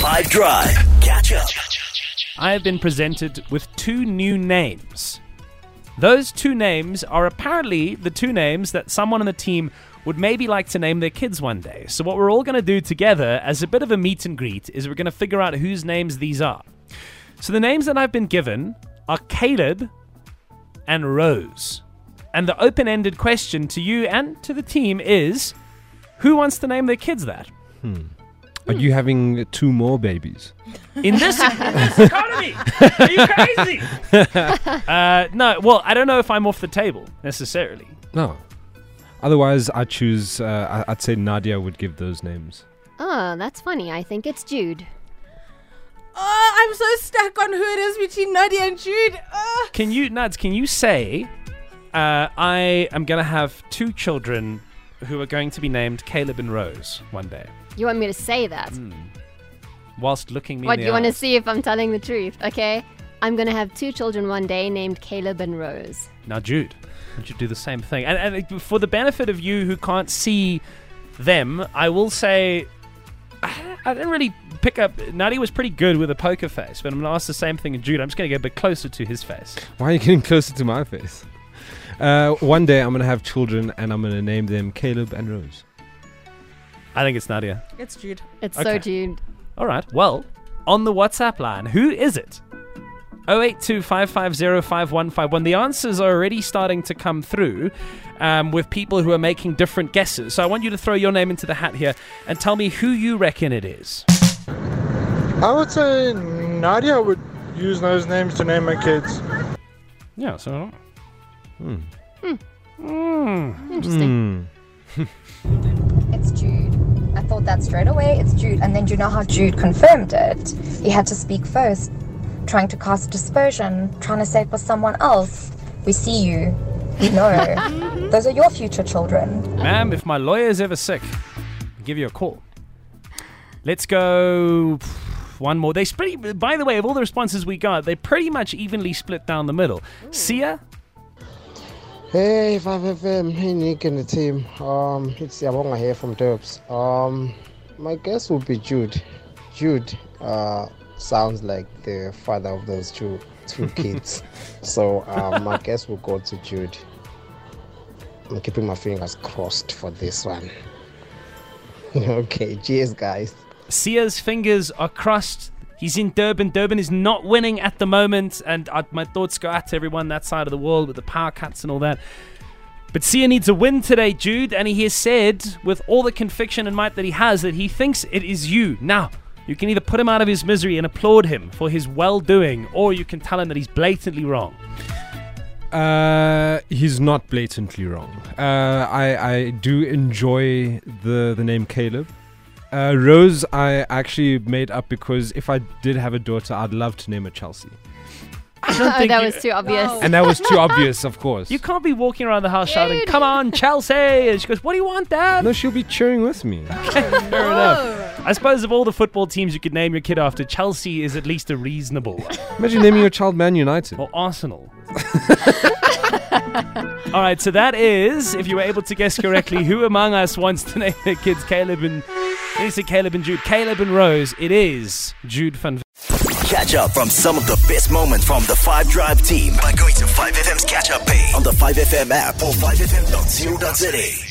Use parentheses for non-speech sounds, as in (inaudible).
5 Drive. Catch up. I have been presented with two new names. Those two names are apparently the two names that someone on the team would maybe like to name their kids one day. So, what we're all going to do together as a bit of a meet and greet is we're going to figure out whose names these are. So, the names that I've been given are Caleb and Rose. And the open ended question to you and to the team is who wants to name their kids that? Hmm. Are you having two more babies? In this, in this (laughs) economy? Are you crazy? (laughs) uh, no, well, I don't know if I'm off the table necessarily. No. Otherwise, I choose. Uh, I- I'd say Nadia would give those names. Oh, that's funny. I think it's Jude. Oh, I'm so stuck on who it is between Nadia and Jude. Oh. Can you, Nads, can you say, uh, I am going to have two children who are going to be named Caleb and Rose one day, You want me to say that? whilst looking me what, in the you want to see if I'm telling the truth, okay? I'm going to have two children one day named Caleb and Rose. Now, Jude, would you do the same thing? And, and for the benefit of you who can't see them, I will say I (sighs) I didn't really pick up. Nutty was pretty good with a poker face, but I'm going to ask the same thing of Jude. I'm just going to get a bit closer to his face. Why are you getting closer to my face? Uh, one day I'm gonna have children and I'm gonna name them Caleb and Rose. I think it's Nadia. It's Jude. It's Okay. so Jude. All right. Well, on the WhatsApp line, who is it? 082 550 5151. The answers are already starting to come through um, with people who are making different guesses. So I want you to throw your name into the hat here and tell me who you reckon it is. I would say Nadia would use those names to name her kids. Yeah, so. Hmm. Hmm. Hmm. Interesting. (laughs) It's Jude. I thought that straight away. It's Jude. And then do you know how Jude confirmed it? He had to speak first, trying to cast dispersion, trying to say it was someone else. We see you. We know. (laughs) Those are your future children. Ma'am, if my lawyer is ever sick, I'll give you a call. Let's go. One more. They split. By the way, of all the responses we got, they pretty much evenly split down the middle. Sia, Hey, 5FM, hey Nick and the team. Um, it's Yabonga here from Derbs. Um, my guess would be Jude. Jude uh, sounds like the father of those two two (laughs) kids. so um, my guess will go to Jude. I'm keeping my fingers crossed for this one. (laughs) okay, cheers, guys. Sia's fingers are crossed. He's in Durban. Durban is not winning at the moment, and uh, my thoughts go out to everyone that side of the world with the power cuts and all that. But Sia needs a win today, Jude, and he has said, with all the conviction and might that he has, that he thinks it is you. Now, you can either put him out of his misery and applaud him for his well doing, or you can tell him that he's blatantly wrong. Uh, he's not blatantly wrong. Uh, I I do enjoy the the name Caleb. Uh, Rose, I actually made up because if I did have a daughter, I'd love to name her Chelsea, I don't Oh, (laughs) think that you, was too obvious. and that was too obvious, of course. you can't be walking around the house shouting, "Come on, Chelsea!" And she goes, "What do you want, Dad?" no, she'll be cheering with me. (laughs) Fair enough. I suppose of all the football teams you could name your kid after, Chelsea is at least a reasonable one. Imagine naming your child Man United. Or Arsenal. (laughs) all right, so that is, if you were able to guess correctly, who among us wants to name their kids Caleb and. I said Caleb and Jude. Caleb and Rose. It is Jude Van. Catch up from some of the best moments from the 5 Drive team by going to 5FM's catch up page on the 5FM app or 5FM.co.za.